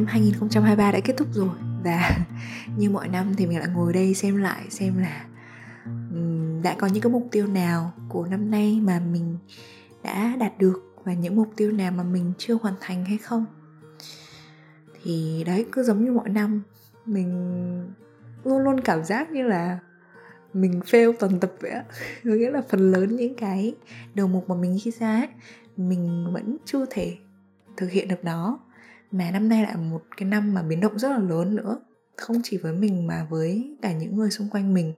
năm 2023 đã kết thúc rồi. Và như mọi năm thì mình lại ngồi đây xem lại xem là đã có những cái mục tiêu nào của năm nay mà mình đã đạt được và những mục tiêu nào mà mình chưa hoàn thành hay không. Thì đấy cứ giống như mọi năm mình luôn luôn cảm giác như là mình fail toàn tập vậy có nghĩa là phần lớn những cái đầu mục mà mình ghi ra ấy, mình vẫn chưa thể thực hiện được nó mà năm nay lại một cái năm mà biến động rất là lớn nữa. Không chỉ với mình mà với cả những người xung quanh mình.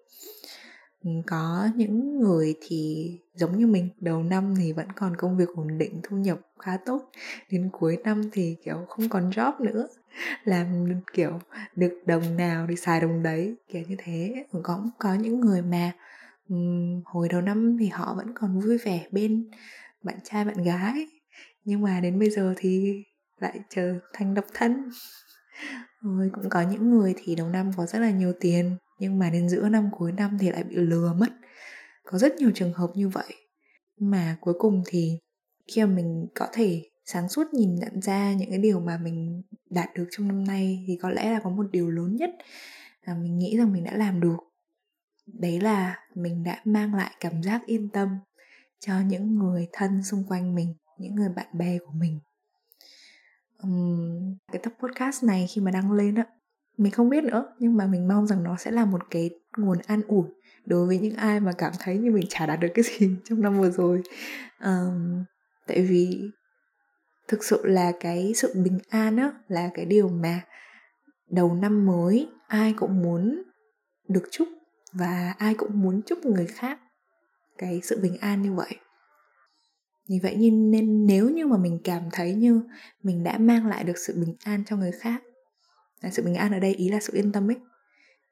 Ừ, có những người thì giống như mình đầu năm thì vẫn còn công việc ổn định thu nhập khá tốt. Đến cuối năm thì kiểu không còn job nữa. Làm kiểu được đồng nào thì xài đồng đấy kiểu như thế. Ừ, Cũng có những người mà um, hồi đầu năm thì họ vẫn còn vui vẻ bên bạn trai bạn gái. Nhưng mà đến bây giờ thì lại trở thành độc thân. Rồi cũng có những người thì đầu năm có rất là nhiều tiền, nhưng mà đến giữa năm, cuối năm thì lại bị lừa mất. Có rất nhiều trường hợp như vậy. Mà cuối cùng thì khi mà mình có thể sáng suốt nhìn nhận ra những cái điều mà mình đạt được trong năm nay thì có lẽ là có một điều lớn nhất mà mình nghĩ rằng mình đã làm được. Đấy là mình đã mang lại cảm giác yên tâm cho những người thân xung quanh mình, những người bạn bè của mình um, cái tập podcast này khi mà đăng lên á mình không biết nữa nhưng mà mình mong rằng nó sẽ là một cái nguồn an ủi đối với những ai mà cảm thấy như mình chả đạt được cái gì trong năm vừa rồi. Um, tại vì thực sự là cái sự bình an á là cái điều mà đầu năm mới ai cũng muốn được chúc và ai cũng muốn chúc người khác cái sự bình an như vậy vì vậy nên nếu như mà mình cảm thấy như mình đã mang lại được sự bình an cho người khác là sự bình an ở đây ý là sự yên tâm ấy,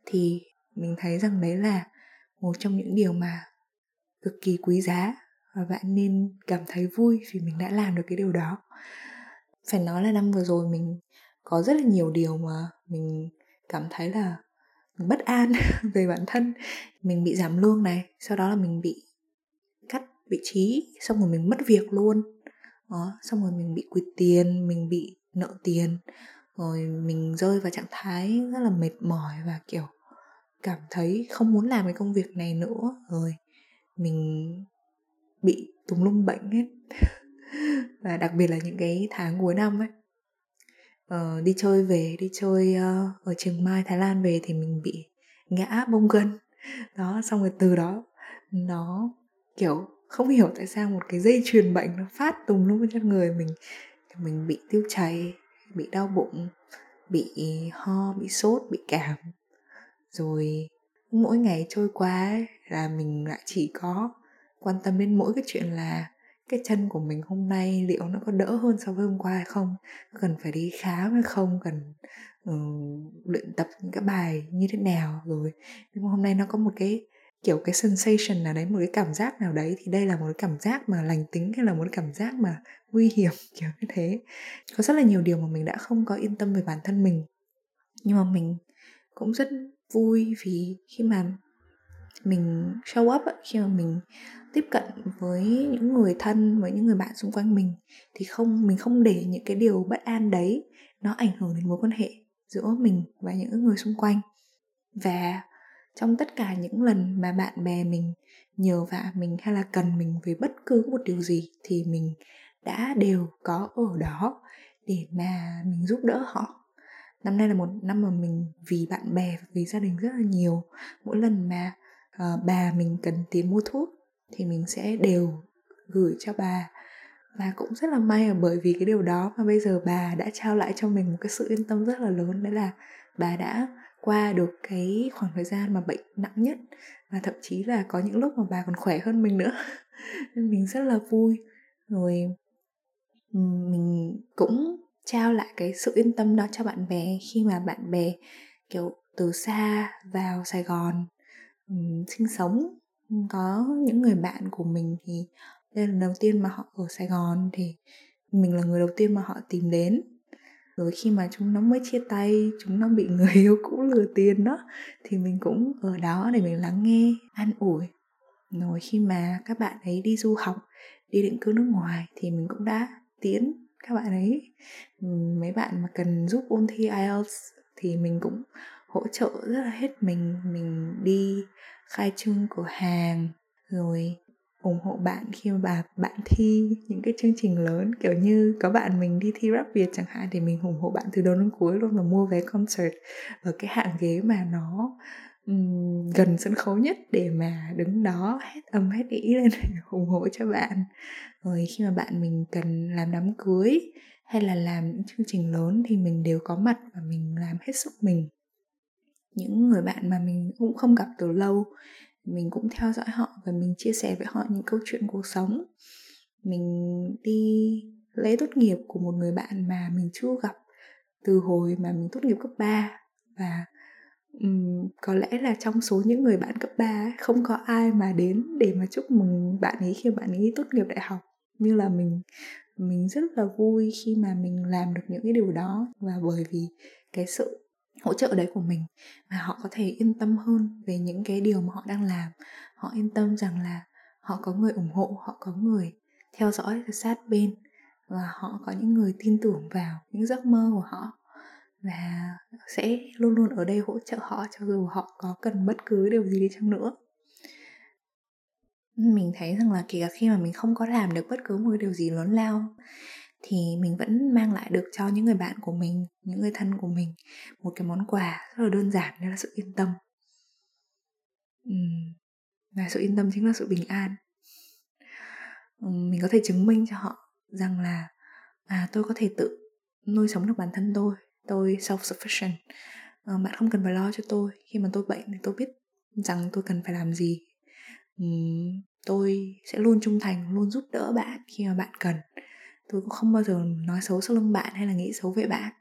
thì mình thấy rằng đấy là một trong những điều mà cực kỳ quý giá và bạn nên cảm thấy vui vì mình đã làm được cái điều đó. Phải nói là năm vừa rồi mình có rất là nhiều điều mà mình cảm thấy là bất an về bản thân. Mình bị giảm lương này, sau đó là mình bị vị trí xong rồi mình mất việc luôn. Đó xong rồi mình bị quỵt tiền mình bị nợ tiền. Rồi mình rơi vào trạng thái rất là mệt mỏi và kiểu cảm thấy không muốn làm cái công việc này nữa. Rồi mình bị tùm lum bệnh hết và đặc biệt là những cái tháng cuối năm ấy. Ờ, đi chơi về đi chơi uh, ở trường mai thái lan về thì mình bị ngã bông gân. Đó xong rồi từ đó nó kiểu không hiểu tại sao một cái dây truyền bệnh nó phát tùng lum trên người mình. Mình bị tiêu chảy bị đau bụng bị ho bị sốt bị cảm. Rồi mỗi ngày trôi qua là mình lại chỉ có quan tâm đến mỗi cái chuyện là cái chân của mình hôm nay liệu nó có đỡ hơn so với hôm qua hay không? Cần phải đi khám hay không? Cần um, luyện tập những cái bài như thế nào? Rồi nhưng mà hôm nay nó có một cái kiểu, cái sensation nào đấy, một cái cảm giác nào đấy, thì đây là một cái cảm giác mà lành tính hay là một cái cảm giác mà nguy hiểm, kiểu như thế. Có rất là nhiều điều mà mình đã không có yên tâm về bản thân mình. Nhưng mà mình cũng rất vui vì khi mà mình show up khi mà mình tiếp cận với những người thân, với những người bạn xung quanh mình, thì không, mình không để những cái điều bất an đấy nó ảnh hưởng đến mối quan hệ giữa mình và những người xung quanh. Và trong tất cả những lần mà bạn bè mình nhờ vả mình hay là cần mình về bất cứ một điều gì thì mình đã đều có ở đó để mà mình giúp đỡ họ. Năm nay là một năm mà mình vì bạn bè vì gia đình rất là nhiều. Mỗi lần mà uh, bà mình cần tiền mua thuốc thì mình sẽ đều gửi cho bà. Và cũng rất là may là bởi vì cái điều đó mà bây giờ bà đã trao lại cho mình một cái sự yên tâm rất là lớn đấy là bà đã qua được cái khoảng thời gian mà bệnh nặng nhất và thậm chí là có những lúc mà bà còn khỏe hơn mình nữa. Nên mình rất là vui. Rồi mình cũng trao lại cái sự yên tâm đó cho bạn bè khi mà bạn bè kiểu từ xa vào Sài Gòn um, sinh sống. Có những người bạn của mình thì đây là lần đầu tiên mà họ ở Sài Gòn thì mình là người đầu tiên mà họ tìm đến rồi khi mà chúng nó mới chia tay, chúng nó bị người yêu cũ lừa tiền đó, thì mình cũng ở đó để mình lắng nghe, an ủi. Rồi khi mà các bạn ấy đi du học, đi định cư nước ngoài thì mình cũng đã tiến các bạn ấy. Mấy bạn mà cần giúp ôn thi IELTS thì mình cũng hỗ trợ rất là hết mình. Mình đi khai trương cửa hàng, rồi ủng hộ bạn khi mà bạn thi những cái chương trình lớn. Kiểu như có bạn mình đi thi rap việt chẳng hạn thì mình ủng hộ bạn từ đầu đến cuối luôn và mua vé concert ở cái hạng ghế mà nó um, gần sân khấu nhất để mà đứng đó hết âm hết ý lên ủng hộ cho bạn. Rồi khi mà bạn mình cần làm đám cưới hay là làm những chương trình lớn thì mình đều có mặt và mình làm hết sức mình. Những người bạn mà mình cũng không gặp từ lâu mình cũng theo dõi họ và mình chia sẻ với họ những câu chuyện cuộc sống. Mình đi lễ tốt nghiệp của một người bạn mà mình chưa gặp từ hồi mà mình tốt nghiệp cấp 3 và um, có lẽ là trong số những người bạn cấp 3 ấy, không có ai mà đến để mà chúc mừng bạn ấy khi bạn ấy tốt nghiệp đại học. Như là mình mình rất là vui khi mà mình làm được những cái điều đó. Và bởi vì cái sự hỗ trợ đấy của mình mà họ có thể yên tâm hơn về những cái điều mà họ đang làm. Họ yên tâm rằng là họ có người ủng hộ, họ có người theo dõi sát bên và họ có những người tin tưởng vào những giấc mơ của họ và sẽ luôn luôn ở đây hỗ trợ họ cho dù họ có cần bất cứ điều gì đi chăng nữa. Mình thấy rằng là kể cả khi mà mình không có làm được bất cứ một điều gì lớn lao thì mình vẫn mang lại được cho những người bạn của mình những người thân của mình một cái món quà rất là đơn giản đó là sự yên tâm. Uhm, và sự yên tâm chính là sự bình an. Uhm, mình có thể chứng minh cho họ rằng là à tôi có thể tự nuôi sống được bản thân tôi tôi self sufficient à, ờ, bạn không cần phải lo cho tôi khi mà tôi bệnh thì tôi biết rằng tôi cần phải làm gì. Uhm, tôi sẽ luôn trung thành luôn giúp đỡ bạn khi mà bạn cần tôi cũng không bao giờ nói xấu sau lưng bạn hay là nghĩ xấu về bạn.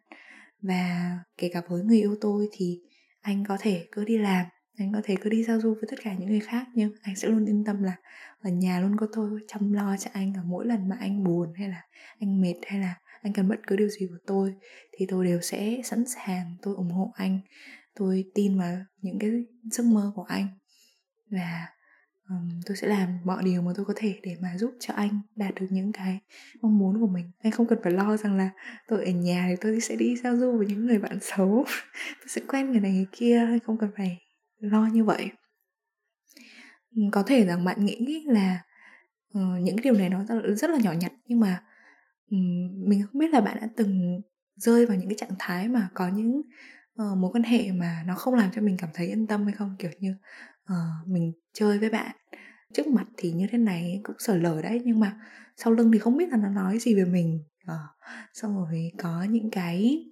Và kể cả với người yêu tôi thì anh có thể cứ đi làm, anh có thể cứ đi giao du với tất cả những người khác, nhưng anh sẽ luôn yên tâm là ở nhà luôn có tôi chăm lo cho anh ở mỗi lần mà anh buồn hay là anh mệt hay là anh cần bất cứ điều gì của tôi, thì tôi đều sẽ sẵn sàng, tôi ủng hộ anh, tôi tin vào những cái giấc mơ của anh. Và um, tôi sẽ làm mọi điều mà tôi có thể để mà giúp cho anh đạt được những cái mong muốn của mình. Anh không cần phải lo rằng là tôi ở nhà thì tôi sẽ đi giao du với những người bạn xấu. Tôi sẽ quen người này người kia anh không cần phải lo như vậy. Có thể rằng bạn nghĩ là uh, những cái điều này nó rất là nhỏ nhặt nhưng mà um, mình không biết là bạn đã từng rơi vào những cái trạng thái mà có những uh, mối quan hệ mà nó không làm cho mình cảm thấy yên tâm hay không. Kiểu như uh, mình chơi với bạn. Trước mặt thì như thế này cũng sở lờ đấy nhưng mà sau lưng thì không biết là nó nói gì về mình. Uh, xong rồi có những cái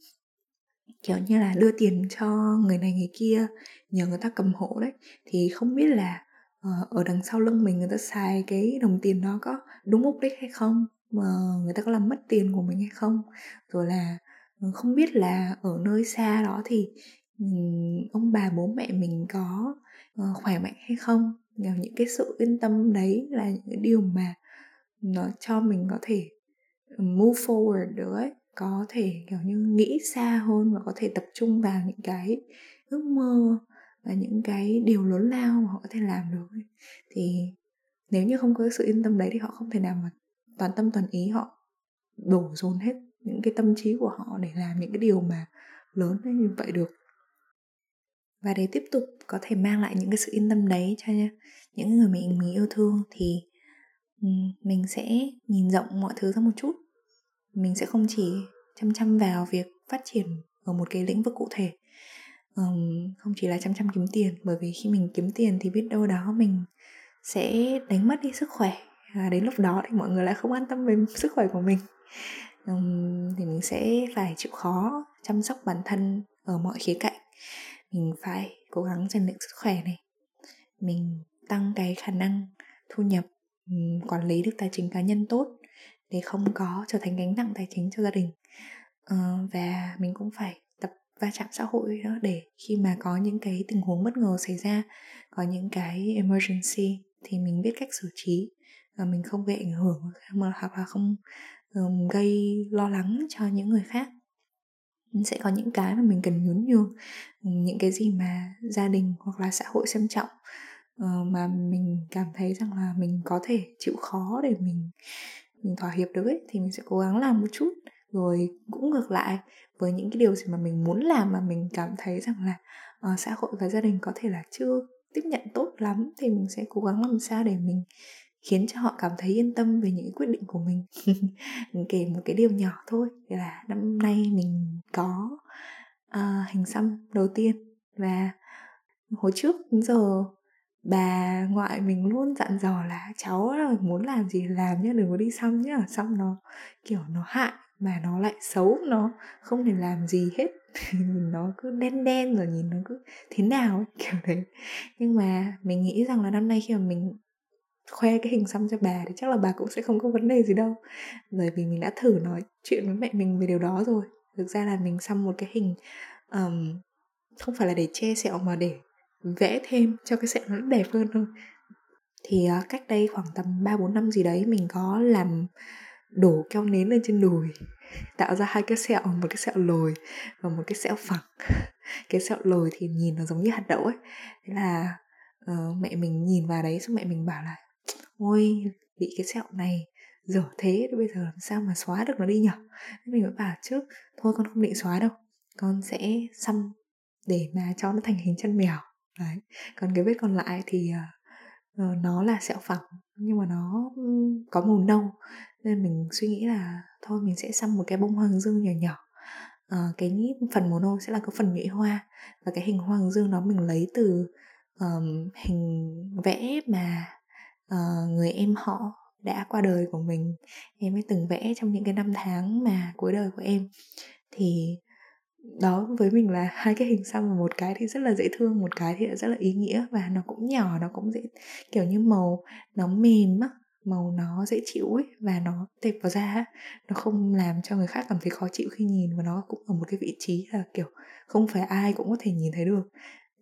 kiểu như là đưa tiền cho người này người kia nhờ người ta cầm hộ đấy. Thì không biết là uh, ở đằng sau lưng mình người ta xài cái đồng tiền đó có đúng mục đích hay không? Mà người ta có làm mất tiền của mình hay không? Rồi là ừ, không biết là ở nơi xa đó thì ừ, ông bà bố mẹ mình có uh, Ờ, khỏe mạnh hay không. Những cái sự yên tâm đấy là những cái điều mà nó cho mình có thể ừ, move forward được ấy. Có thể kiểu như nghĩ xa hơn và có thể tập trung vào những cái ước mơ và những cái điều lớn lao mà họ có thể làm được ấy. thì nếu như không có sự yên tâm đấy thì họ không thể nào mà toàn tâm toàn ý họ đổ dồn hết những cái tâm trí của họ để làm những cái điều mà lớn như vậy được và để tiếp tục có thể mang lại những cái sự yên tâm đấy cho những người mình mình yêu thương thì mình sẽ nhìn rộng mọi thứ ra một chút. Mình sẽ không chỉ chăm chăm vào việc phát triển ở một cái lĩnh vực cụ thể um, không chỉ là chăm chăm kiếm tiền bởi vì khi mình kiếm tiền thì biết đâu đó mình sẽ đánh mất đi sức khỏe. Và đến lúc đó thì mọi người lại không an tâm về sức khỏe của mình. Um, thì mình sẽ phải chịu khó chăm sóc bản thân ở mọi khía cạnh mình phải cố gắng rèn luyện sức khỏe này. Mình tăng cái khả năng thu nhập quản lý được tài chính cá nhân tốt để không có trở thành gánh nặng tài chính cho gia đình. Uh, và mình cũng phải tập va chạm xã hội đó để khi mà có những cái tình huống bất ngờ xảy ra có những cái emergency thì mình biết cách xử trí và mình không gây ảnh hưởng hoặc là không um, gây lo lắng cho những người khác sẽ có những cái mà mình cần nhún nhường những cái gì mà gia đình hoặc là xã hội xem trọng ờ, mà mình cảm thấy rằng là mình có thể chịu khó để mình mình thỏa hiệp được ấy thì mình sẽ cố gắng làm một chút. Rồi cũng ngược lại với những cái điều gì mà mình muốn làm mà mình cảm thấy rằng là uh, xã hội và gia đình có thể là chưa tiếp nhận tốt lắm thì mình sẽ cố gắng làm sao để mình khiến cho họ cảm thấy yên tâm về những quyết định của mình. Mình kể một cái điều nhỏ thôi là năm nay mình có ờ, uh, hình xăm đầu tiên và hồi trước đến giờ bà ngoại mình luôn dặn dò là cháu là muốn làm gì làm nhá đừng có đi xăm nhá xăm nó kiểu nó hại mà nó lại xấu nó không thể làm gì hết. Nhìn nó cứ đen đen rồi nhìn nó cứ thế nào ấy, kiểu đấy. Nhưng mà mình nghĩ rằng là năm nay khi mà mình khoe cái hình xăm cho bà thì chắc là bà cũng sẽ không có vấn đề gì đâu. Bởi vì mình đã thử nói chuyện với mẹ mình về điều đó rồi. Thực ra là mình xăm một cái hình um, không phải là để che sẹo mà để vẽ thêm cho cái sẹo nó đẹp hơn thôi. Thì uh, cách đây khoảng tầm 3 4 năm gì đấy mình có làm đổ keo nến lên trên đùi tạo ra hai cái sẹo một cái sẹo lồi và một cái sẹo phẳng. Cái sẹo lồi thì nhìn nó giống như hạt đậu ấy. Thế là uh, mẹ mình nhìn vào đấy xong mẹ mình bảo là ôi bị cái sẹo này dở thế bây giờ làm sao mà xóa được nó đi nhở? Mình mới bảo trước thôi con không định xóa đâu con sẽ xăm để mà cho nó thành hình chân mèo. Đấy còn cái vết còn lại thì uh, nó là sẹo phẳng nhưng mà nó có màu nâu. Nên mình suy nghĩ là thôi mình sẽ xăm một cái bông hoàng dương nhỏ nhỏ. Uh, cái phần màu nâu sẽ là cái phần nhụy hoa và cái hình hoàng dương đó mình lấy từ um, hình vẽ mà uh, người em họ đã qua đời của mình. Em mới từng vẽ trong những cái năm tháng mà cuối đời của em. Thì đó với mình là hai cái hình xăm một cái thì rất là dễ thương một cái thì rất là ý nghĩa và nó cũng nhỏ nó cũng dễ kiểu như màu nó mềm á màu nó dễ chịu ấy và nó đẹp vào da nó không làm cho người khác cảm thấy khó chịu khi nhìn và nó cũng ở một cái vị trí là kiểu không phải ai cũng có thể nhìn thấy được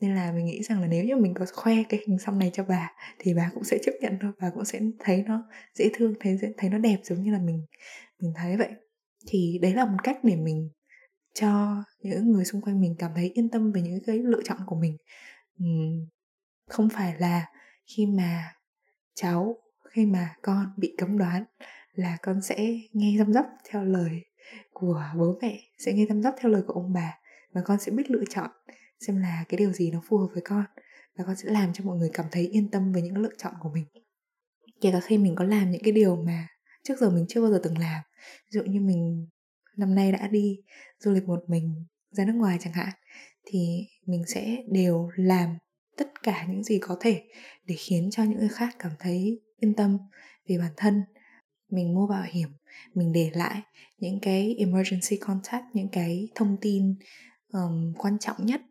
nên là mình nghĩ rằng là nếu như mình có khoe cái hình xăm này cho bà thì bà cũng sẽ chấp nhận thôi, bà cũng sẽ thấy nó dễ thương, thấy thấy nó đẹp giống như là mình mình thấy vậy. Thì đấy là một cách để mình cho những người xung quanh mình cảm thấy yên tâm về những cái lựa chọn của mình. Không phải là khi mà cháu, khi mà con bị cấm đoán là con sẽ nghe răm rắp theo lời của bố mẹ, sẽ nghe răm rắp theo lời của ông bà và con sẽ biết lựa chọn xem là cái điều gì nó phù hợp với con và con sẽ làm cho mọi người cảm thấy yên tâm về những lựa chọn của mình. Kể cả khi mình có làm những cái điều mà trước giờ mình chưa bao giờ từng làm. Ví dụ như mình năm nay đã đi du lịch một mình ra nước ngoài chẳng hạn thì mình sẽ đều làm tất cả những gì có thể để khiến cho những người khác cảm thấy yên tâm về bản thân. Mình mua bảo hiểm mình để lại những cái emergency contact những cái thông tin um, quan trọng nhất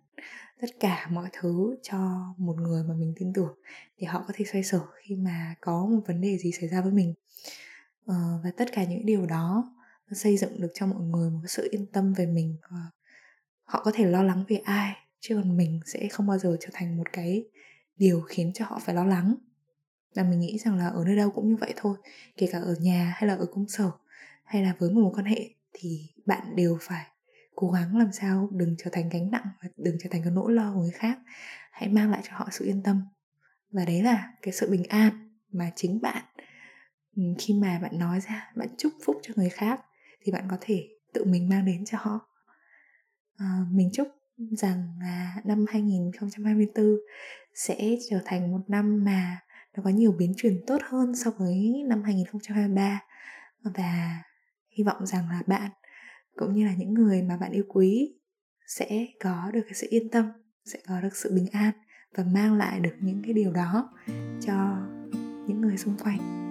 tất cả mọi thứ cho một người mà mình tin tưởng để họ có thể xoay sở khi mà có một vấn đề gì xảy ra với mình. Ờ, và tất cả những điều đó nó xây dựng được cho mọi người một sự yên tâm về mình và họ có thể lo lắng về ai chứ còn mình sẽ không bao giờ trở thành một cái điều khiến cho họ phải lo lắng. Và mình nghĩ rằng là ở nơi đâu cũng như vậy thôi kể cả ở nhà hay là ở công sở hay là với một mối quan hệ thì bạn đều phải cố gắng làm sao đừng trở thành gánh nặng và đừng trở thành cái nỗi lo của người khác. Hãy mang lại cho họ sự yên tâm. Và đấy là cái sự bình an mà chính bạn ừ, khi mà bạn nói ra bạn chúc phúc cho người khác thì bạn có thể tự mình mang đến cho họ. À, mình chúc rằng là năm 2024 sẽ trở thành một năm mà nó có nhiều biến chuyển tốt hơn so với năm 2023 và hy vọng rằng là bạn cũng như là những người mà bạn yêu quý, sẽ có được cái sự yên tâm, sẽ có được sự bình an và mang lại được những cái điều đó cho những người xung quanh.